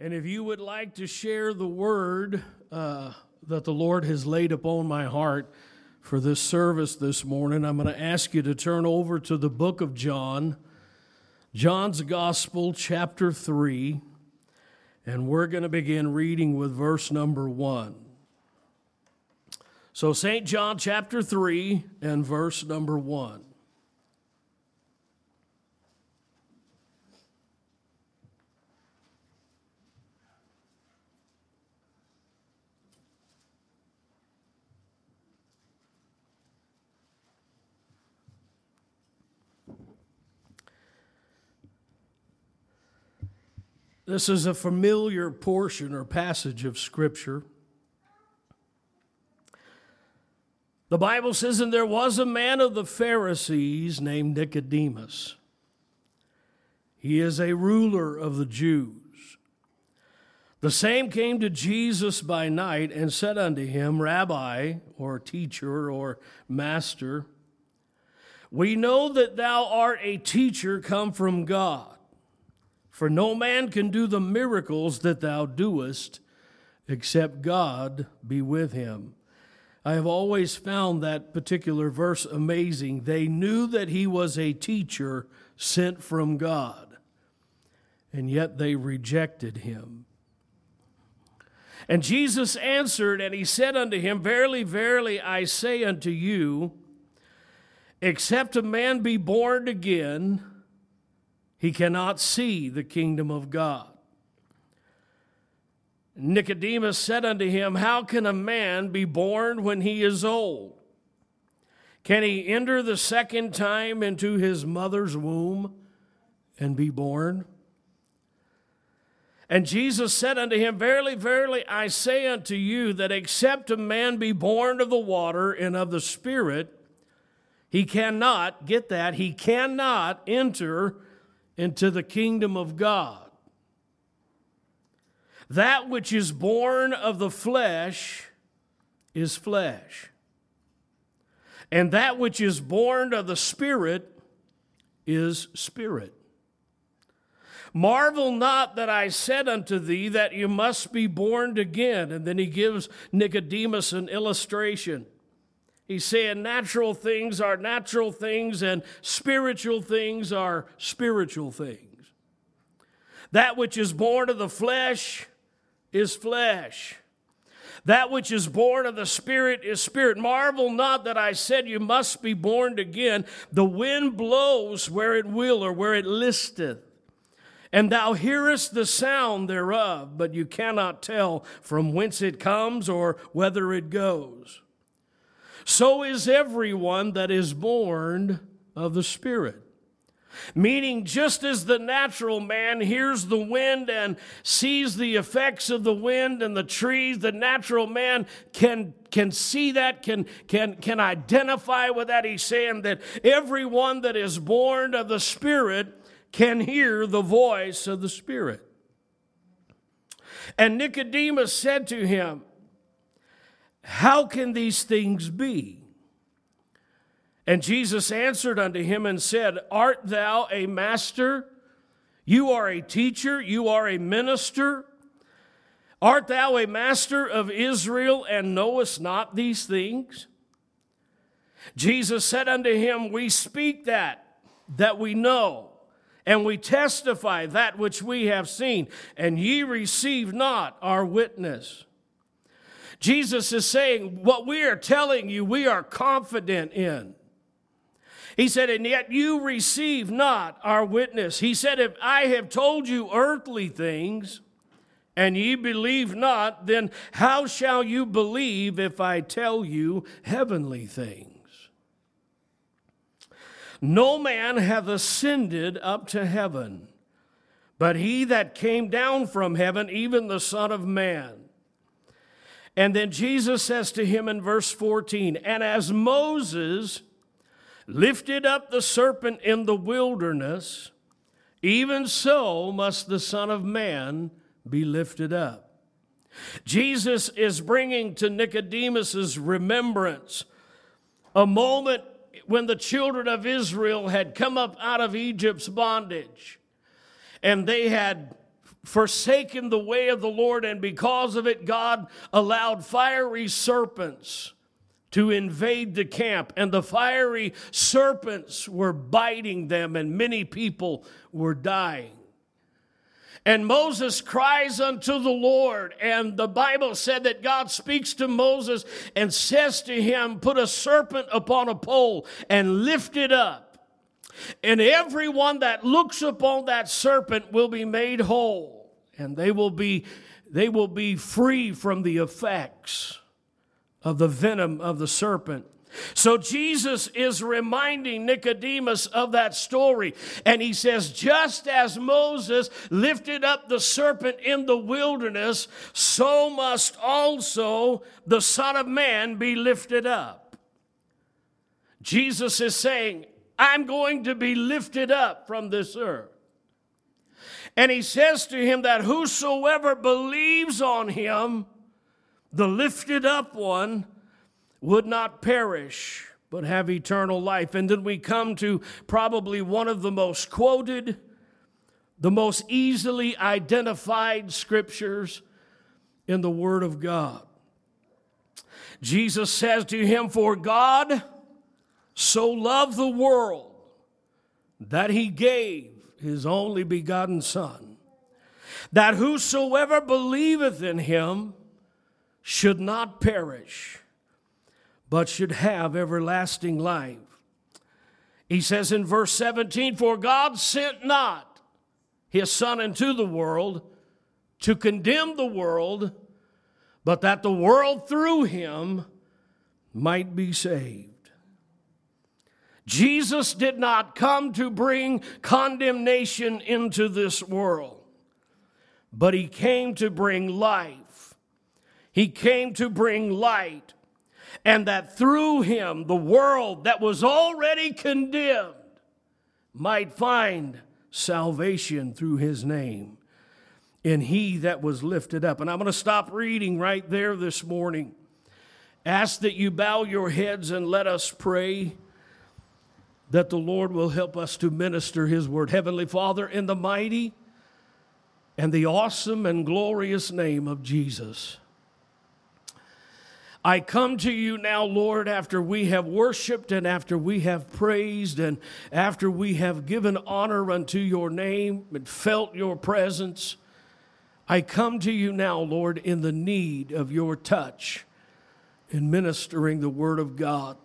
And if you would like to share the word uh, that the Lord has laid upon my heart for this service this morning, I'm going to ask you to turn over to the book of John, John's Gospel, chapter 3, and we're going to begin reading with verse number 1. So, St. John chapter 3 and verse number 1. This is a familiar portion or passage of Scripture. The Bible says, And there was a man of the Pharisees named Nicodemus. He is a ruler of the Jews. The same came to Jesus by night and said unto him, Rabbi, or teacher, or master, we know that thou art a teacher come from God. For no man can do the miracles that thou doest except God be with him. I have always found that particular verse amazing. They knew that he was a teacher sent from God, and yet they rejected him. And Jesus answered, and he said unto him, Verily, verily, I say unto you, except a man be born again, he cannot see the kingdom of God. Nicodemus said unto him, How can a man be born when he is old? Can he enter the second time into his mother's womb and be born? And Jesus said unto him, Verily, verily, I say unto you that except a man be born of the water and of the Spirit, he cannot, get that, he cannot enter into the kingdom of God. That which is born of the flesh is flesh, and that which is born of the Spirit is spirit. Marvel not that I said unto thee that you must be born again. And then he gives Nicodemus an illustration. He's saying natural things are natural things and spiritual things are spiritual things. That which is born of the flesh is flesh. That which is born of the Spirit is spirit. Marvel not that I said you must be born again. The wind blows where it will or where it listeth, and thou hearest the sound thereof, but you cannot tell from whence it comes or whither it goes so is everyone that is born of the Spirit. Meaning, just as the natural man hears the wind and sees the effects of the wind and the trees, the natural man can, can see that, can, can, can identify with that. He's saying that everyone that is born of the Spirit can hear the voice of the Spirit. And Nicodemus said to him, how can these things be? And Jesus answered unto him and said, Art thou a master? You are a teacher, you are a minister. Art thou a master of Israel and knowest not these things? Jesus said unto him, We speak that, that we know, and we testify that which we have seen, and ye receive not our witness. Jesus is saying, What we are telling you, we are confident in. He said, And yet you receive not our witness. He said, If I have told you earthly things, and ye believe not, then how shall you believe if I tell you heavenly things? No man hath ascended up to heaven, but he that came down from heaven, even the Son of Man. And then Jesus says to him in verse 14, And as Moses lifted up the serpent in the wilderness, even so must the Son of Man be lifted up. Jesus is bringing to Nicodemus's remembrance a moment when the children of Israel had come up out of Egypt's bondage and they had forsaken the way of the Lord, and because of it, God allowed fiery serpents to invade the camp, and the fiery serpents were biting them, and many people were dying. And Moses cries unto the Lord, and the Bible said that God speaks to Moses and says to him, Put a serpent upon a pole and lift it up. And everyone that looks upon that serpent will be made whole, and they will be, they will be free from the effects of the venom of the serpent. So Jesus is reminding Nicodemus of that story. And he says, just as Moses lifted up the serpent in the wilderness, so must also the Son of Man be lifted up. Jesus is saying, I'm going to be lifted up from this earth. And he says to him that whosoever believes on him, the lifted up one, would not perish, but have eternal life. And then we come to probably one of the most quoted, the most easily identified scriptures in the Word of God. Jesus says to him, For God so loved the world that he gave his only begotten Son, that whosoever believeth in him should not perish, but should have everlasting life. He says in verse 17, For God sent not his Son into the world to condemn the world, but that the world through him might be saved. Jesus did not come to bring condemnation into this world, but he came to bring life. He came to bring light, and that through him, the world that was already condemned might find salvation through his name in he that was lifted up. And I'm going to stop reading right there this morning. Ask that you bow your heads and let us pray that the Lord will help us to minister His word. Heavenly Father, in the mighty and the awesome and glorious name of Jesus. I come to you now, Lord, after we have worshiped and after we have praised and after we have given honor unto your name and felt your presence. I come to you now, Lord, in the need of your touch in ministering the word of God.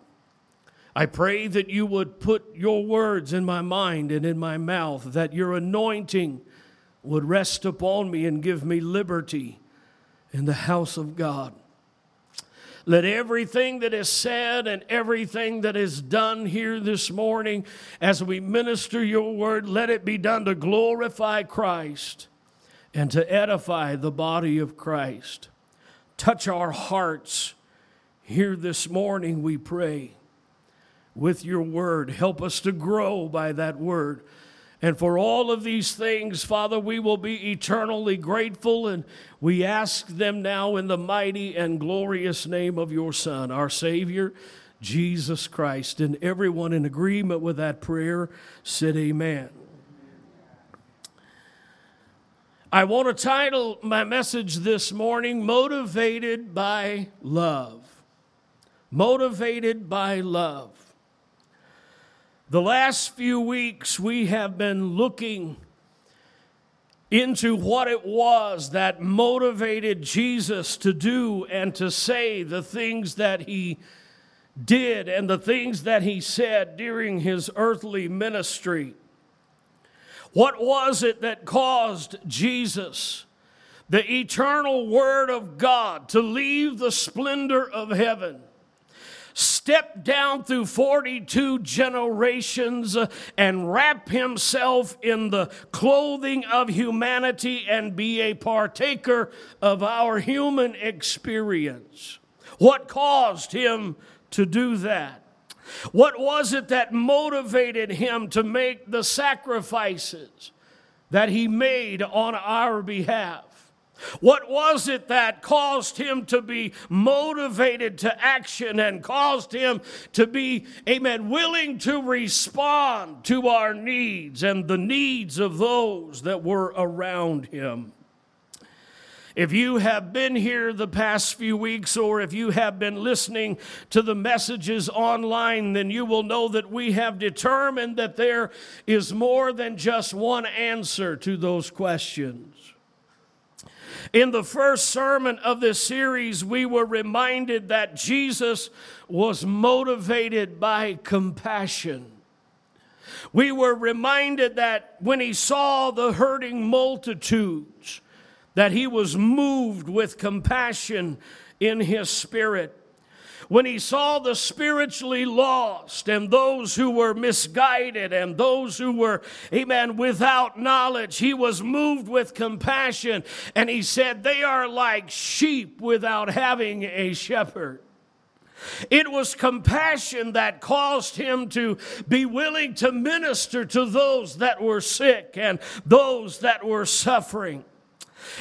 I pray that you would put your words in my mind and in my mouth, that your anointing would rest upon me and give me liberty in the house of God. Let everything that is said and everything that is done here this morning as we minister your word, let it be done to glorify Christ and to edify the body of Christ. Touch our hearts here this morning, we pray with your word. Help us to grow by that word. And for all of these things, Father, we will be eternally grateful, and we ask them now in the mighty and glorious name of your Son, our Savior, Jesus Christ. And everyone in agreement with that prayer said, Amen. I want to title my message this morning, Motivated by Love. Motivated by Love. The last few weeks, we have been looking into what it was that motivated Jesus to do and to say the things that he did and the things that he said during his earthly ministry. What was it that caused Jesus, the eternal Word of God, to leave the splendor of heaven? Step down through 42 generations uh, and wrap himself in the clothing of humanity and be a partaker of our human experience. What caused him to do that? What was it that motivated him to make the sacrifices that he made on our behalf? What was it that caused him to be motivated to action and caused him to be, amen, willing to respond to our needs and the needs of those that were around him? If you have been here the past few weeks or if you have been listening to the messages online, then you will know that we have determined that there is more than just one answer to those questions. In the first sermon of this series, we were reminded that Jesus was motivated by compassion. We were reminded that when he saw the hurting multitudes, that he was moved with compassion in his spirit. When he saw the spiritually lost and those who were misguided and those who were, amen, without knowledge, he was moved with compassion. And he said, They are like sheep without having a shepherd. It was compassion that caused him to be willing to minister to those that were sick and those that were suffering.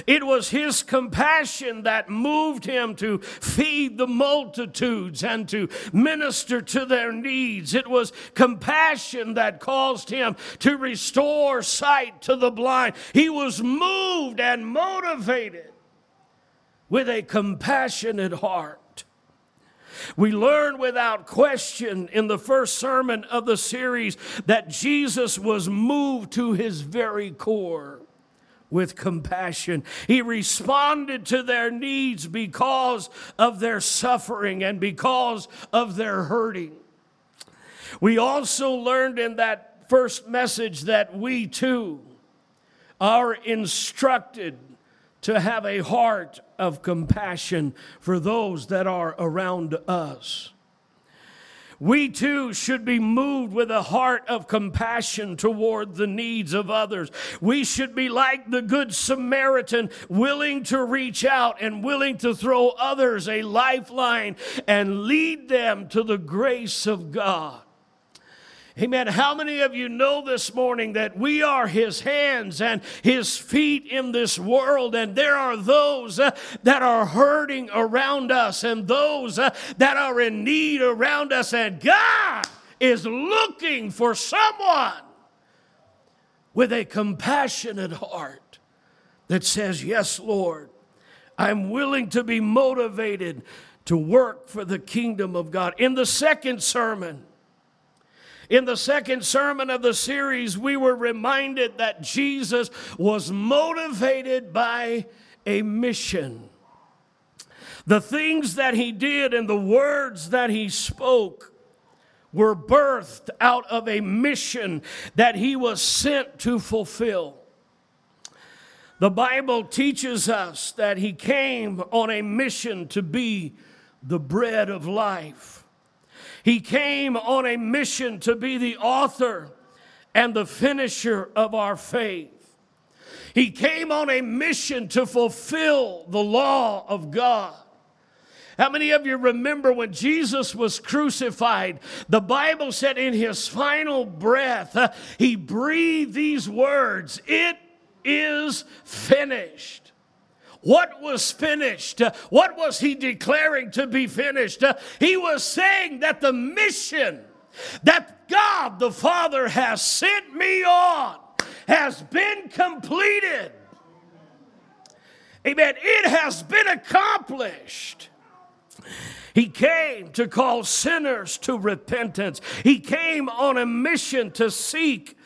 It was his compassion that moved him to feed the multitudes and to minister to their needs. It was compassion that caused him to restore sight to the blind. He was moved and motivated with a compassionate heart. We learn without question in the first sermon of the series that Jesus was moved to his very core with compassion. He responded to their needs because of their suffering and because of their hurting. We also learned in that first message that we too are instructed to have a heart of compassion for those that are around us. We too should be moved with a heart of compassion toward the needs of others. We should be like the Good Samaritan, willing to reach out and willing to throw others a lifeline and lead them to the grace of God. Amen. How many of you know this morning that we are his hands and his feet in this world, and there are those uh, that are hurting around us and those uh, that are in need around us, and God is looking for someone with a compassionate heart that says, Yes, Lord, I'm willing to be motivated to work for the kingdom of God. In the second sermon, in the second sermon of the series, we were reminded that Jesus was motivated by a mission. The things that he did and the words that he spoke were birthed out of a mission that he was sent to fulfill. The Bible teaches us that he came on a mission to be the bread of life. He came on a mission to be the author and the finisher of our faith. He came on a mission to fulfill the law of God. How many of you remember when Jesus was crucified? The Bible said in his final breath, uh, he breathed these words It is finished. What was finished? Uh, what was he declaring to be finished? Uh, he was saying that the mission that God the Father has sent me on has been completed. Amen. It has been accomplished. He came to call sinners to repentance. He came on a mission to seek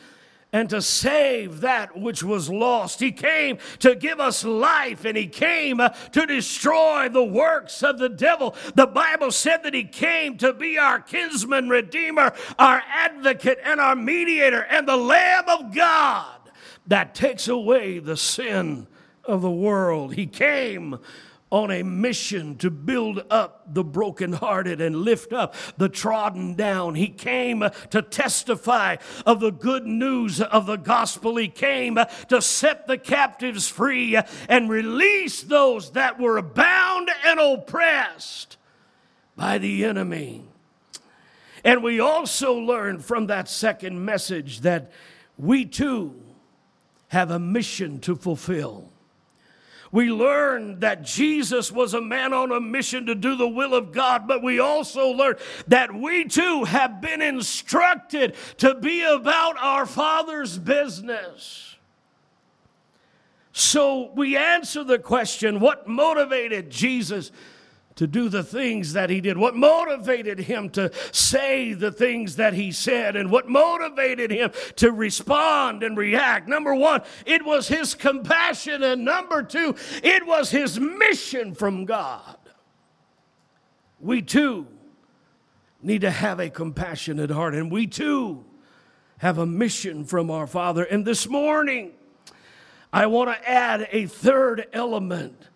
and to save that which was lost. He came to give us life and he came uh, to destroy the works of the devil. The Bible said that he came to be our kinsman, redeemer, our advocate, and our mediator, and the Lamb of God that takes away the sin of the world. He came on a mission to build up the brokenhearted and lift up the trodden down. He came to testify of the good news of the gospel. He came to set the captives free and release those that were bound and oppressed by the enemy. And we also learned from that second message that we too have a mission to fulfill. We learned that Jesus was a man on a mission to do the will of God, but we also learned that we too have been instructed to be about our Father's business. So we answer the question what motivated Jesus to do the things that he did? What motivated him to say the things that he said? And what motivated him to respond and react? Number one, it was his compassion. And number two, it was his mission from God. We too need to have a compassionate heart, and we too have a mission from our Father. And this morning, I want to add a third element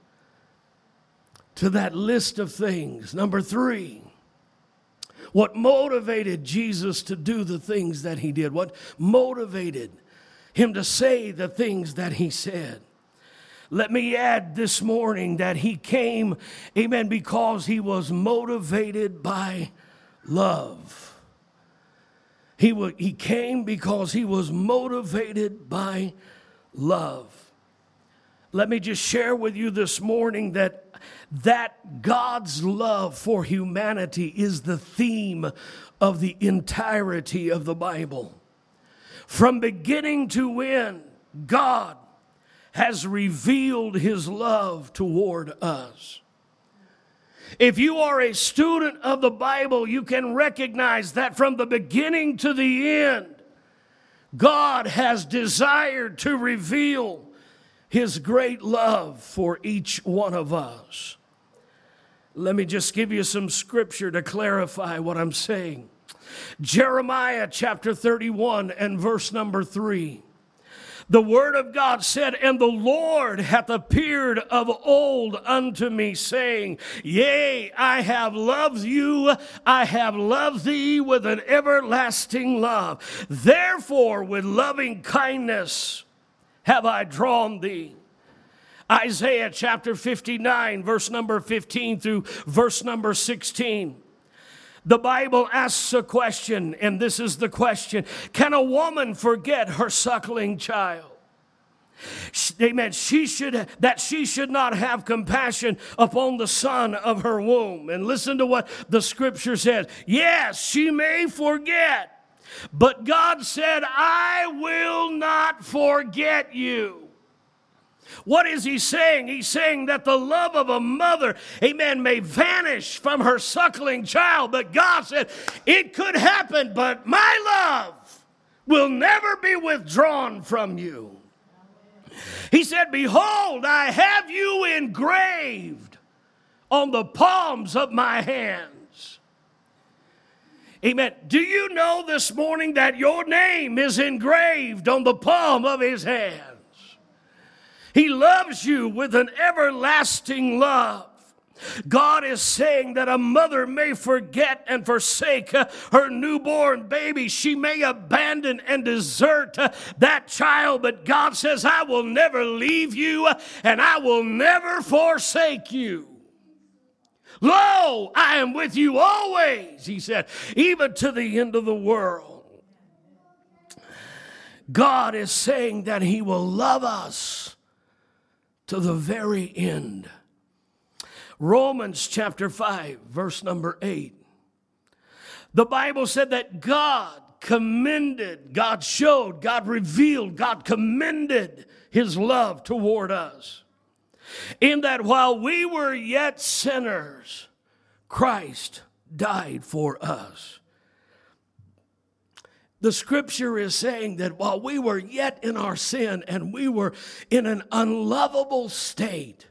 to that list of things. Number three, what motivated Jesus to do the things that he did? What motivated him to say the things that he said? Let me add this morning that he came, amen, because he was motivated by love. He, he came because he was motivated by love. Let me just share with you this morning that that God's love for humanity is the theme of the entirety of the Bible. From beginning to end, God has revealed his love toward us. If you are a student of the Bible, you can recognize that from the beginning to the end, God has desired to reveal his great love for each one of us. Let me just give you some scripture to clarify what I'm saying. Jeremiah chapter 31 and verse number 3 the word of God said, And the Lord hath appeared of old unto me, saying, Yea, I have loved you, I have loved thee with an everlasting love. Therefore, with loving kindness have I drawn thee. Isaiah chapter 59, verse number 15 through verse number 16. The Bible asks a question, and this is the question Can a woman forget her suckling child? Amen. She should that she should not have compassion upon the son of her womb. And listen to what the scripture says. Yes, she may forget, but God said, I will not forget you. What is he saying? He's saying that the love of a mother, amen, may vanish from her suckling child. But God said, it could happen, but my love will never be withdrawn from you. He said, Behold, I have you engraved on the palms of my hands. Amen. Do you know this morning that your name is engraved on the palm of his hand? He loves you with an everlasting love. God is saying that a mother may forget and forsake uh, her newborn baby. She may abandon and desert uh, that child, but God says, I will never leave you uh, and I will never forsake you. Lo, I am with you always, he said, even to the end of the world. God is saying that he will love us to the very end. Romans chapter 5, verse number 8. The Bible said that God commended, God showed, God revealed, God commended his love toward us. In that while we were yet sinners, Christ died for us. The scripture is saying that while we were yet in our sin and we were in an unlovable state,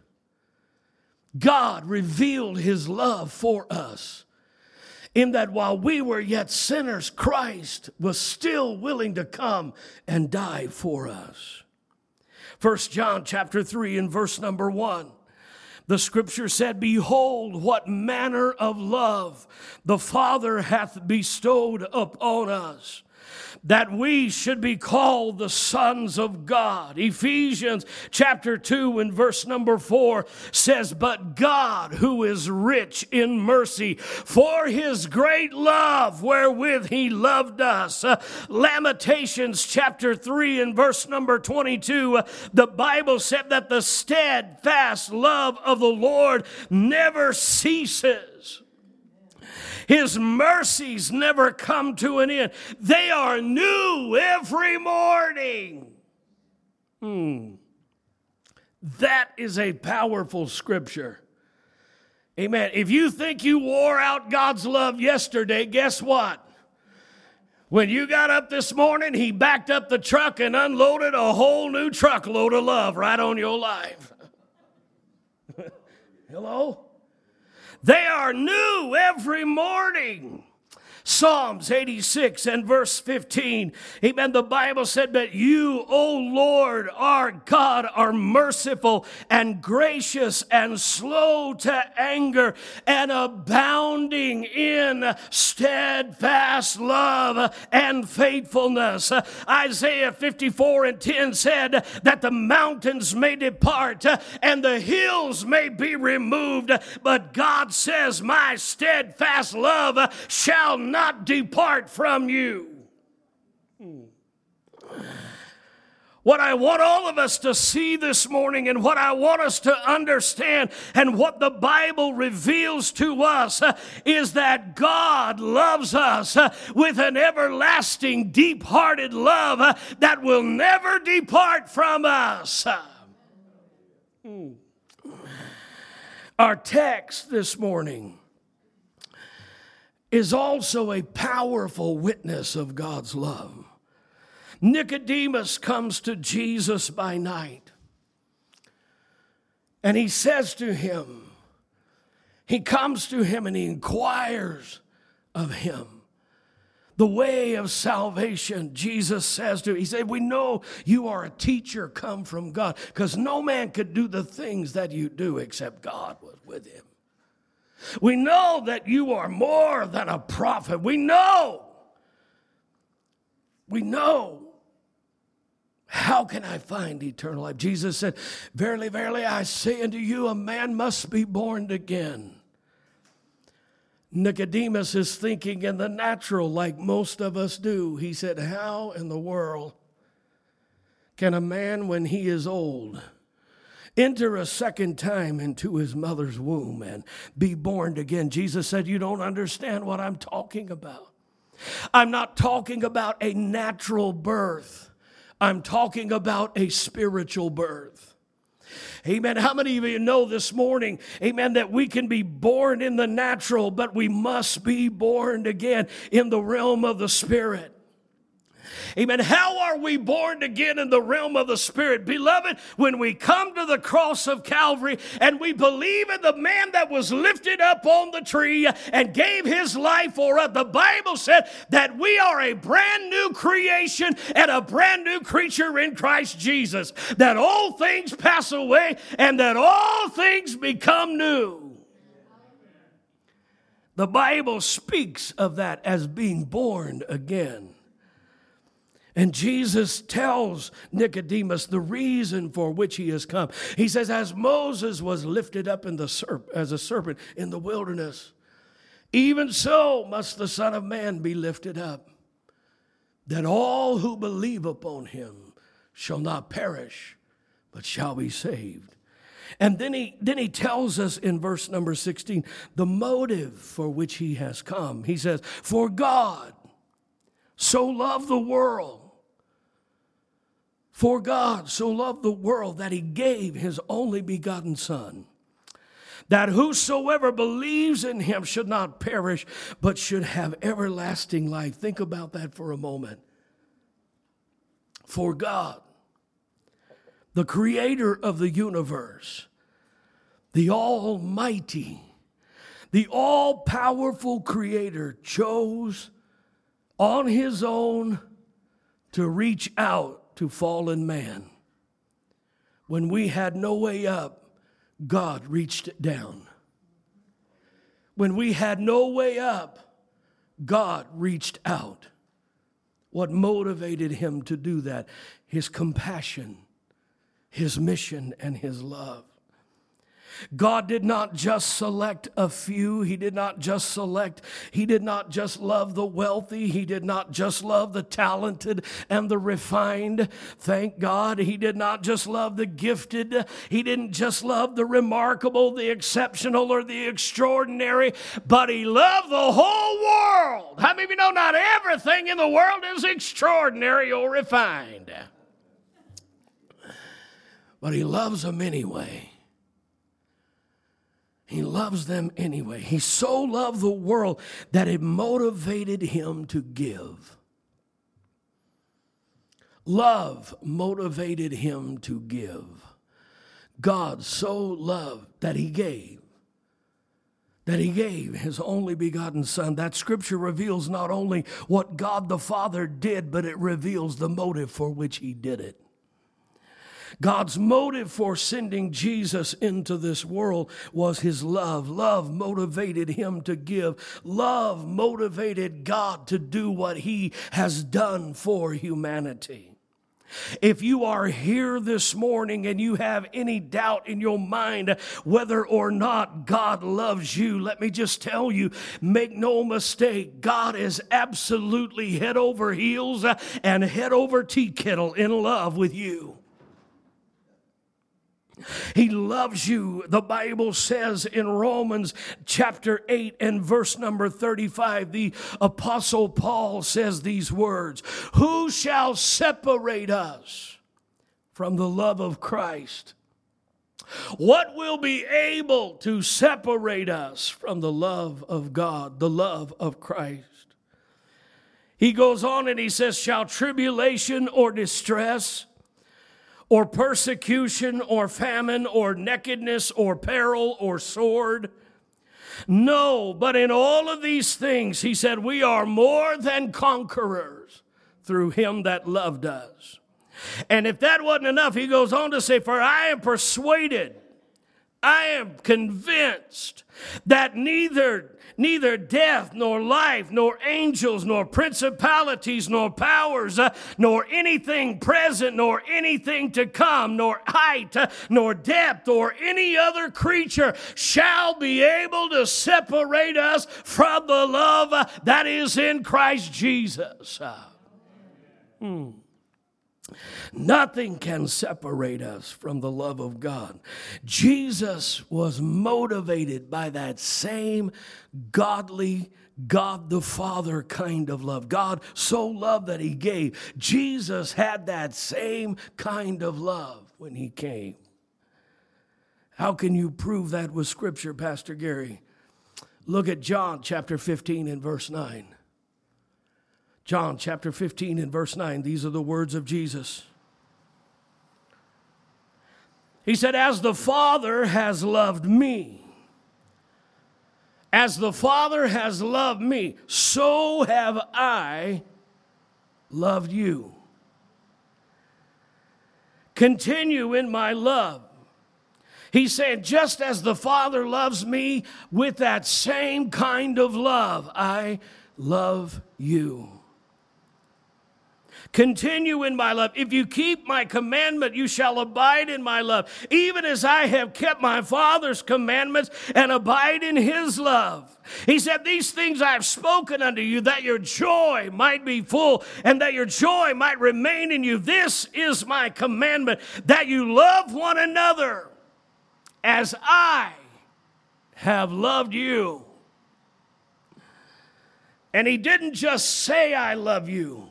God revealed his love for us. In that while we were yet sinners, Christ was still willing to come and die for us. First John chapter 3 and verse number 1. The scripture said, Behold, what manner of love the Father hath bestowed upon us that we should be called the sons of God. Ephesians chapter 2 and verse number 4 says, But God, who is rich in mercy, for his great love wherewith he loved us. Uh, Lamentations chapter 3 and verse number 22, uh, the Bible said that the steadfast love of the Lord never ceases. His mercies never come to an end. They are new every morning. Hmm. That is a powerful scripture. Amen. If you think you wore out God's love yesterday, guess what? When you got up this morning, He backed up the truck and unloaded a whole new truckload of love right on your life. Hello? They are new every morning. Psalms 86 and verse 15. Amen. The Bible said, But you, O Lord, our God, are merciful and gracious and slow to anger and abounding in steadfast love and faithfulness. Isaiah 54 and 10 said that the mountains may depart and the hills may be removed, but God says, My steadfast love shall not depart from you. What I want all of us to see this morning and what I want us to understand and what the Bible reveals to us uh, is that God loves us uh, with an everlasting, deep hearted love uh, that will never depart from us. Our text this morning is also a powerful witness of God's love. Nicodemus comes to Jesus by night and he says to him, he comes to him and he inquires of him the way of salvation. Jesus says to him, He said, We know you are a teacher come from God, because no man could do the things that you do except God was with him. We know that you are more than a prophet. We know. We know. How can I find eternal life? Jesus said, Verily, verily, I say unto you, a man must be born again. Nicodemus is thinking in the natural, like most of us do. He said, How in the world can a man, when he is old, enter a second time into his mother's womb and be born again. Jesus said, You don't understand what I'm talking about. I'm not talking about a natural birth, I'm talking about a spiritual birth. Amen. How many of you know this morning, amen, that we can be born in the natural, but we must be born again in the realm of the spirit? Amen. How are we born again in the realm of the Spirit? Beloved, when we come to the cross of Calvary and we believe in the man that was lifted up on the tree and gave his life for us, the Bible said that we are a brand new creation and a brand new creature in Christ Jesus. That all things pass away and that all things become new. The Bible speaks of that as being born again. And Jesus tells Nicodemus the reason for which he has come. He says, As Moses was lifted up in the serp- as a serpent in the wilderness, even so must the Son of Man be lifted up, that all who believe upon him shall not perish, but shall be saved. And then he, then he tells us in verse number 16 the motive for which he has come. He says, For God so loved the world for God so loved the world that he gave his only begotten Son, that whosoever believes in him should not perish, but should have everlasting life. Think about that for a moment. For God, the creator of the universe, the Almighty, the all powerful creator, chose on his own to reach out to fallen man. When we had no way up, God reached down. When we had no way up, God reached out. What motivated him to do that? His compassion, his mission, and his love. God did not just select a few. He did not just select, He did not just love the wealthy. He did not just love the talented and the refined. Thank God. He did not just love the gifted. He didn't just love the remarkable, the exceptional, or the extraordinary, but He loved the whole world. How many of you know not everything in the world is extraordinary or refined? But he loves them anyway. He loves them anyway. He so loved the world that it motivated him to give. Love motivated him to give. God so loved that he gave that he gave his only begotten son. That scripture reveals not only what God the Father did, but it reveals the motive for which he did it. God's motive for sending Jesus into this world was his love. Love motivated him to give. Love motivated God to do what he has done for humanity. If you are here this morning and you have any doubt in your mind whether or not God loves you, let me just tell you make no mistake, God is absolutely head over heels and head over tea kettle in love with you. He loves you. The Bible says in Romans chapter 8 and verse number 35, the Apostle Paul says these words Who shall separate us from the love of Christ? What will be able to separate us from the love of God, the love of Christ? He goes on and he says, Shall tribulation or distress? Or persecution or famine or nakedness or peril or sword. No, but in all of these things, he said, we are more than conquerors through him that loved us. And if that wasn't enough, he goes on to say, For I am persuaded, I am convinced that neither neither death, nor life, nor angels, nor principalities, nor powers, uh, nor anything present, nor anything to come, nor height, uh, nor depth, or any other creature shall be able to separate us from the love uh, that is in Christ Jesus. Uh, hmm. Nothing can separate us from the love of God. Jesus was motivated by that same godly, God the Father kind of love. God so loved that He gave. Jesus had that same kind of love when He came. How can you prove that with Scripture, Pastor Gary? Look at John chapter 15 and verse 9. John chapter 15 and verse 9. These are the words of Jesus. He said, As the Father has loved me, as the Father has loved me, so have I loved you. Continue in my love. He said, just as the Father loves me with that same kind of love, I love you. Continue in my love. If you keep my commandment, you shall abide in my love, even as I have kept my Father's commandments and abide in his love. He said, These things I have spoken unto you, that your joy might be full and that your joy might remain in you. This is my commandment, that you love one another as I have loved you. And he didn't just say, I love you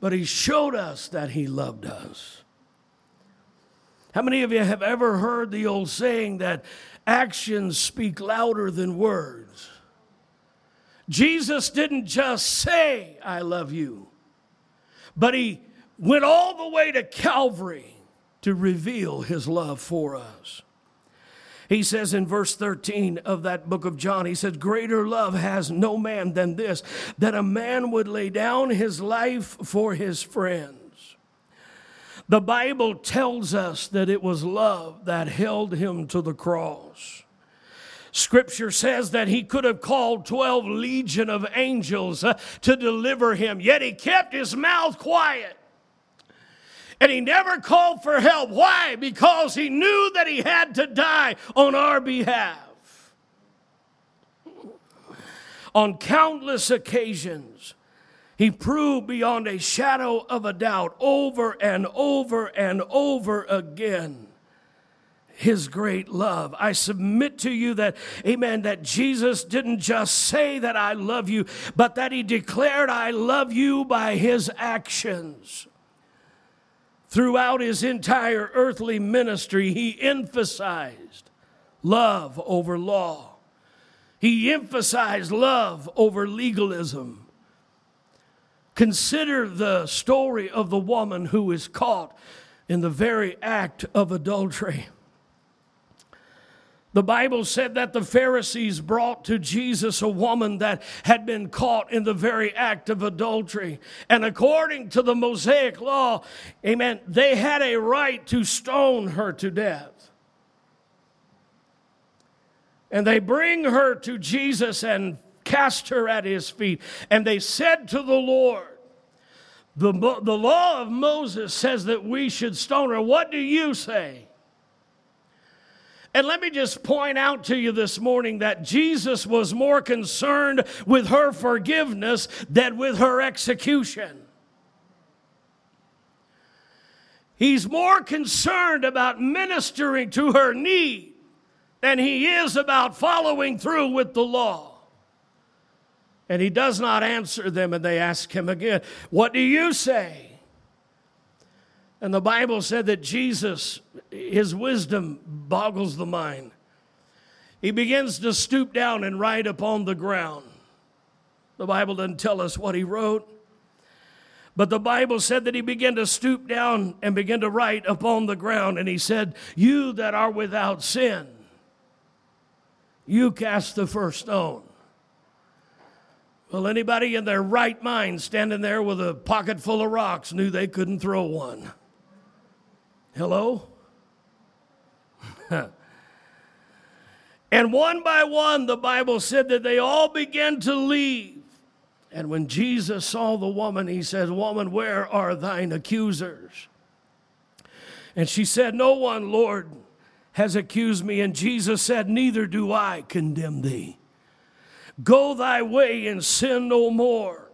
but he showed us that he loved us. How many of you have ever heard the old saying that actions speak louder than words? Jesus didn't just say, I love you, but he went all the way to Calvary to reveal his love for us. He says in verse 13 of that book of John, he says, Greater love has no man than this, that a man would lay down his life for his friends. The Bible tells us that it was love that held him to the cross. Scripture says that he could have called 12 legion of angels uh, to deliver him, yet he kept his mouth quiet. And he never called for help. Why? Because he knew that he had to die on our behalf. On countless occasions, he proved beyond a shadow of a doubt over and over and over again his great love. I submit to you that, amen, that Jesus didn't just say that I love you, but that he declared I love you by his actions. Throughout his entire earthly ministry, he emphasized love over law. He emphasized love over legalism. Consider the story of the woman who is caught in the very act of adultery. The Bible said that the Pharisees brought to Jesus a woman that had been caught in the very act of adultery. And according to the Mosaic law, amen, they had a right to stone her to death. And they bring her to Jesus and cast her at his feet. And they said to the Lord, the, the law of Moses says that we should stone her. What do you say? And let me just point out to you this morning that Jesus was more concerned with her forgiveness than with her execution. He's more concerned about ministering to her need than he is about following through with the law. And he does not answer them, and they ask him again, What do you say? And the Bible said that Jesus, his wisdom boggles the mind. He begins to stoop down and write upon the ground. The Bible doesn't tell us what he wrote. But the Bible said that he began to stoop down and begin to write upon the ground. And he said, You that are without sin, you cast the first stone. Well, anybody in their right mind standing there with a pocket full of rocks knew they couldn't throw one. Hello? and one by one, the Bible said that they all began to leave. And when Jesus saw the woman, he said, Woman, where are thine accusers? And she said, No one, Lord, has accused me. And Jesus said, Neither do I condemn thee. Go thy way and sin no more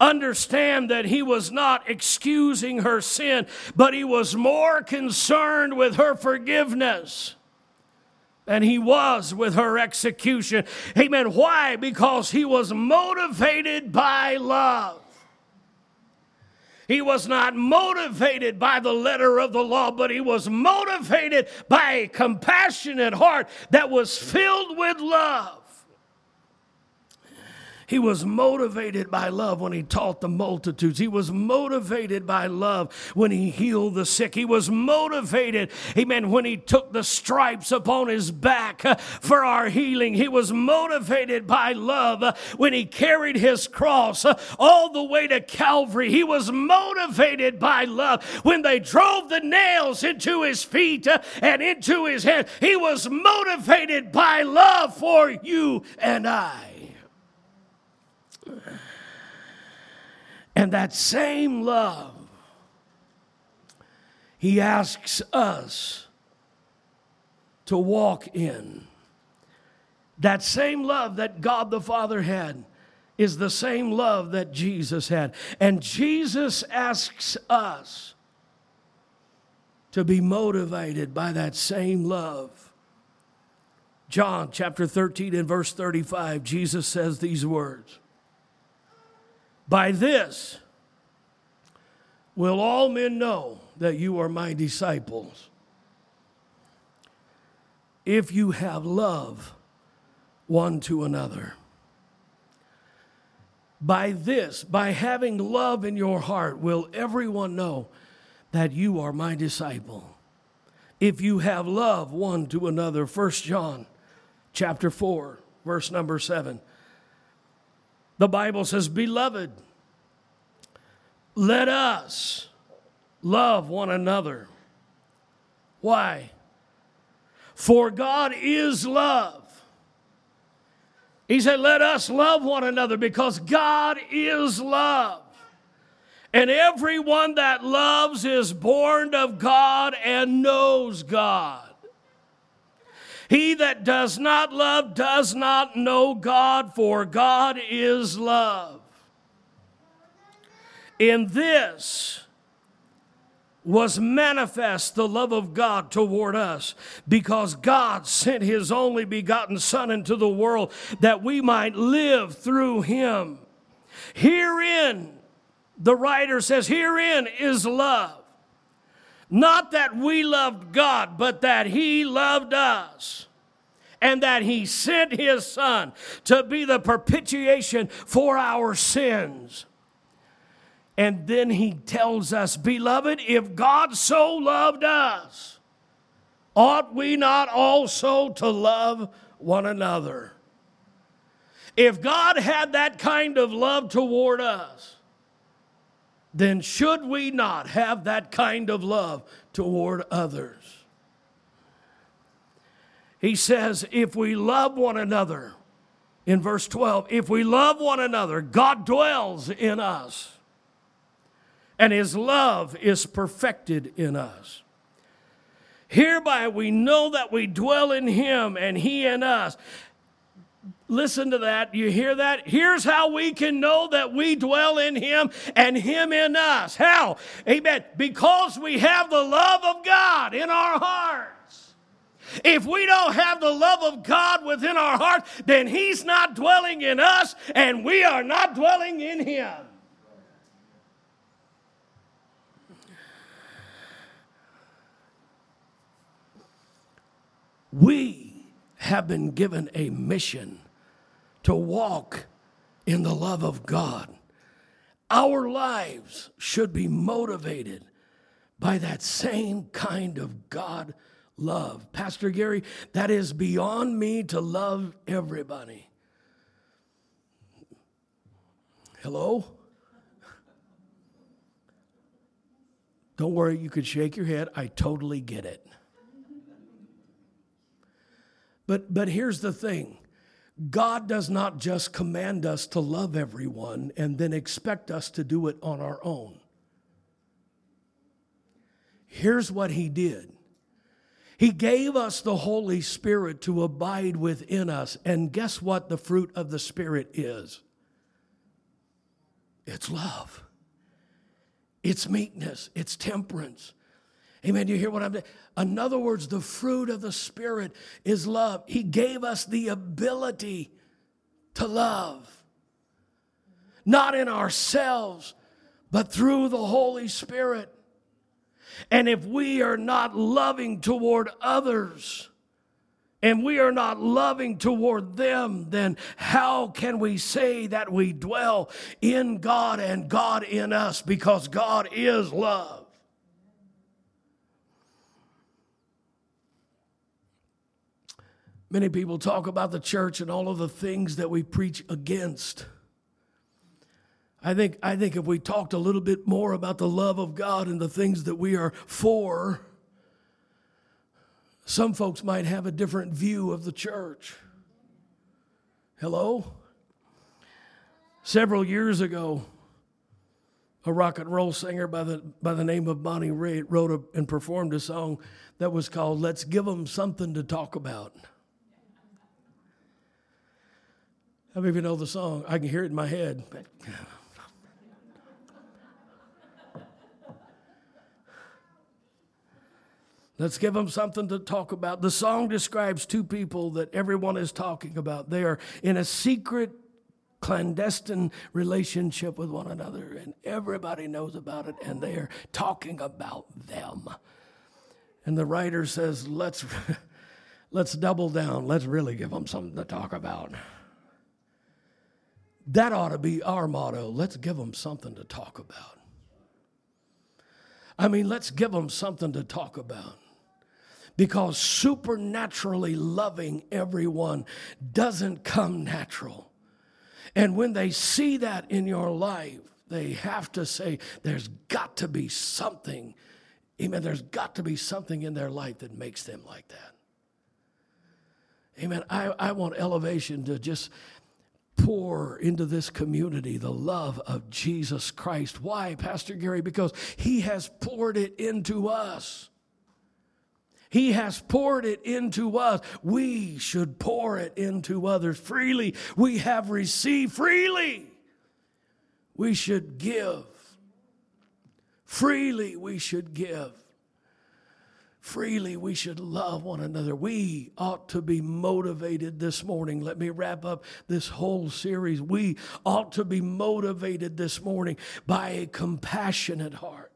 understand that he was not excusing her sin, but he was more concerned with her forgiveness than he was with her execution. Amen. Why? Because he was motivated by love. He was not motivated by the letter of the law, but he was motivated by a compassionate heart that was filled with love. He was motivated by love when he taught the multitudes. He was motivated by love when he healed the sick. He was motivated, amen, when he took the stripes upon his back uh, for our healing. He was motivated by love uh, when he carried his cross uh, all the way to Calvary. He was motivated by love when they drove the nails into his feet and into his head. He was motivated by love for you and I. And that same love, he asks us to walk in. That same love that God the Father had is the same love that Jesus had. And Jesus asks us to be motivated by that same love. John chapter 13 and verse 35, Jesus says these words by this will all men know that you are my disciples if you have love one to another. By this, by having love in your heart, will everyone know that you are my disciple. If you have love one to another, 1 John chapter 4, verse number 7. The Bible says, Beloved, let us love one another. Why? For God is love. He said, Let us love one another because God is love. And everyone that loves is born of God and knows God. He that does not love does not know God, for God is love. In this was manifest the love of God toward us because God sent his only begotten Son into the world that we might live through him. Herein, the writer says, herein is love Not that we loved God, but that He loved us. And that He sent His Son to be the propitiation for our sins. And then He tells us, Beloved, if God so loved us, ought we not also to love one another? If God had that kind of love toward us, then should we not have that kind of love toward others? He says, if we love one another, in verse 12, if we love one another, God dwells in us, and his love is perfected in us. Hereby we know that we dwell in him and he in us Listen to that. You hear that? Here's how we can know that we dwell in Him and Him in us. How? Amen. Because we have the love of God in our hearts. If we don't have the love of God within our heart, then He's not dwelling in us and we are not dwelling in Him. We have been given a mission to walk in the love of God. Our lives should be motivated by that same kind of God love. Pastor Gary, that is beyond me to love everybody. Hello? Don't worry, you could shake your head. I totally get it. But, but here's the thing God does not just command us to love everyone and then expect us to do it on our own. Here's what He did He gave us the Holy Spirit to abide within us. And guess what the fruit of the Spirit is? It's love, it's meekness, it's temperance. Amen. You hear what I'm saying? In other words, the fruit of the Spirit is love. He gave us the ability to love, not in ourselves, but through the Holy Spirit. And if we are not loving toward others, and we are not loving toward them, then how can we say that we dwell in God and God in us? Because God is love. Many people talk about the church and all of the things that we preach against. I think, I think if we talked a little bit more about the love of God and the things that we are for, some folks might have a different view of the church. Hello? Several years ago, a rock and roll singer by the, by the name of Bonnie Raitt wrote a, and performed a song that was called Let's Give Them Something to Talk About. Many of you know the song? I can hear it in my head. Let's give them something to talk about. The song describes two people that everyone is talking about. They are in a secret, clandestine relationship with one another, and everybody knows about it, and they are talking about them. And the writer says, Let's, let's double down. Let's really give them something to talk about. That ought to be our motto. Let's give them something to talk about. I mean, let's give them something to talk about. Because supernaturally loving everyone doesn't come natural. And when they see that in your life, they have to say, there's got to be something. Amen. There's got to be something in their life that makes them like that. Amen. I, I want elevation to just pour into this community the love of Jesus Christ. Why, Pastor Gary? Because He has poured it into us. He has poured it into us. We should pour it into others freely. We have received freely. We should give. Freely we should give freely we should love one another. We ought to be motivated this morning. Let me wrap up this whole series. We ought to be motivated this morning by a compassionate heart.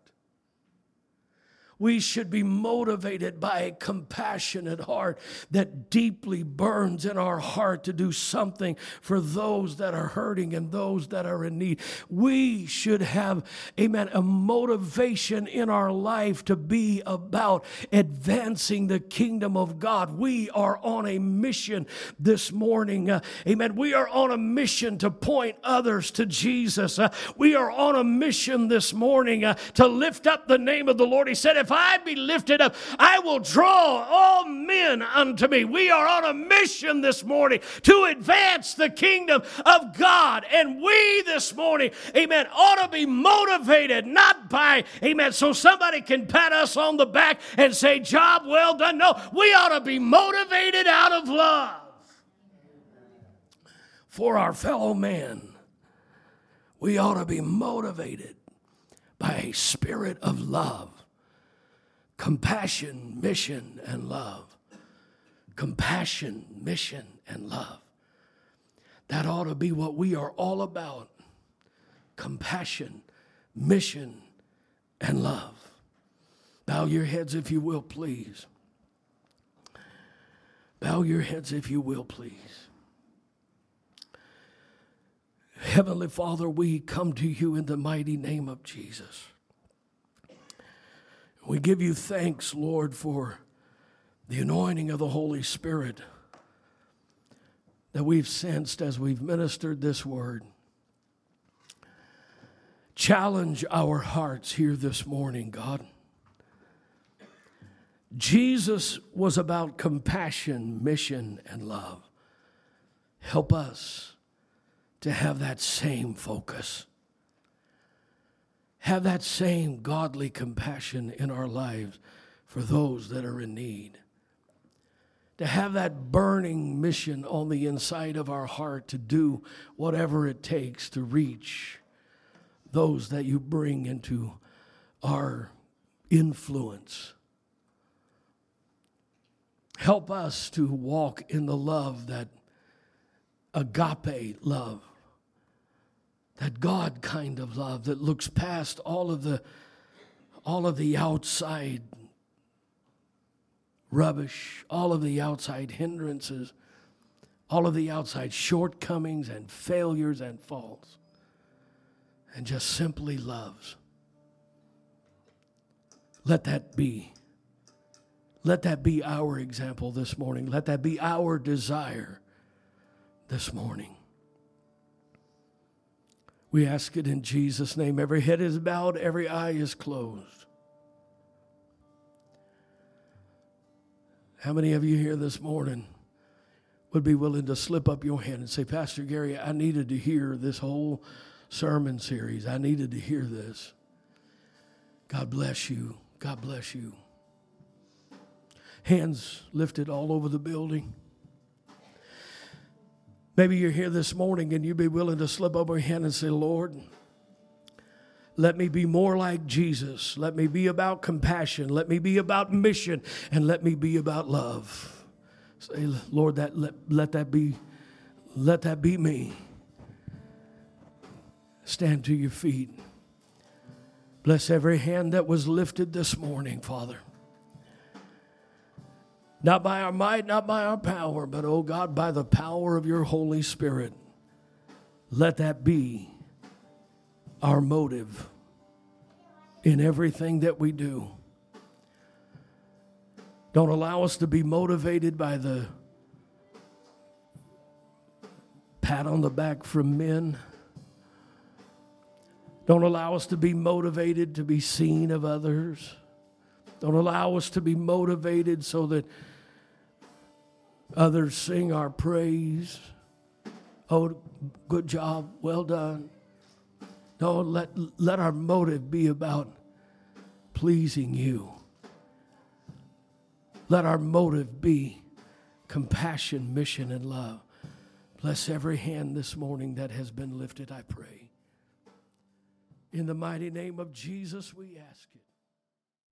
We should be motivated by a compassionate heart that deeply burns in our heart to do something for those that are hurting and those that are in need. We should have, amen, a motivation in our life to be about advancing the kingdom of God. We are on a mission this morning. Uh, amen. We are on a mission to point others to Jesus. Uh, we are on a mission this morning uh, to lift up the name of the Lord. He said, If I be lifted up, I will draw all men unto me. We are on a mission this morning to advance the kingdom of God. And we this morning, amen, ought to be motivated not by, amen, so somebody can pat us on the back and say, Job well done. No, we ought to be motivated out of love for our fellow man. We ought to be motivated by a spirit of love compassion, mission, and love. Compassion, mission, and love. That ought to be what we are all about compassion, mission, and love. Bow your heads if you will, please. Bow your heads if you will, please. Heavenly Father, we come to you in the mighty name of Jesus. We give you thanks, Lord, for the anointing of the Holy Spirit that we've sensed as we've ministered this word. Challenge our hearts here this morning, God. Jesus was about compassion, mission, and love. Help us to have that same focus have that same godly compassion in our lives for those that are in need. To have that burning mission on the inside of our heart to do whatever it takes to reach those that you bring into our influence. Help us to walk in the love that agape love that God kind of love that looks past all of the all of the outside rubbish, all of the outside hindrances, all of the outside shortcomings and failures and faults, and just simply loves. Let that be. Let that be our example this morning. Let that be our desire this morning. We ask it in Jesus' name. Every head is bowed, every eye is closed. How many of you here this morning would be willing to slip up your hand and say, Pastor Gary, I needed to hear this whole sermon series. I needed to hear this. God bless you. God bless you. Hands lifted all over the building. Maybe you're here this morning and you'd be willing to slip over your hand and say, Lord, let me be more like Jesus. Let me be about compassion. Let me be about mission. And let me be about love. Say, Lord, that let, let that be, let that be me. Stand to your feet. Bless every hand that was lifted this morning, Father. Not by our might, not by our power, but, oh God, by the power of your Holy Spirit. Let that be our motive in everything that we do. Don't allow us to be motivated by the pat on the back from men. Don't allow us to be motivated to be seen of others. Don't allow us to be motivated so that Others sing our praise. Oh, good job, well done. No, let, let our motive be about pleasing you. Let our motive be compassion, mission, and love. Bless every hand this morning that has been lifted, I pray. In the mighty name of Jesus, we ask it.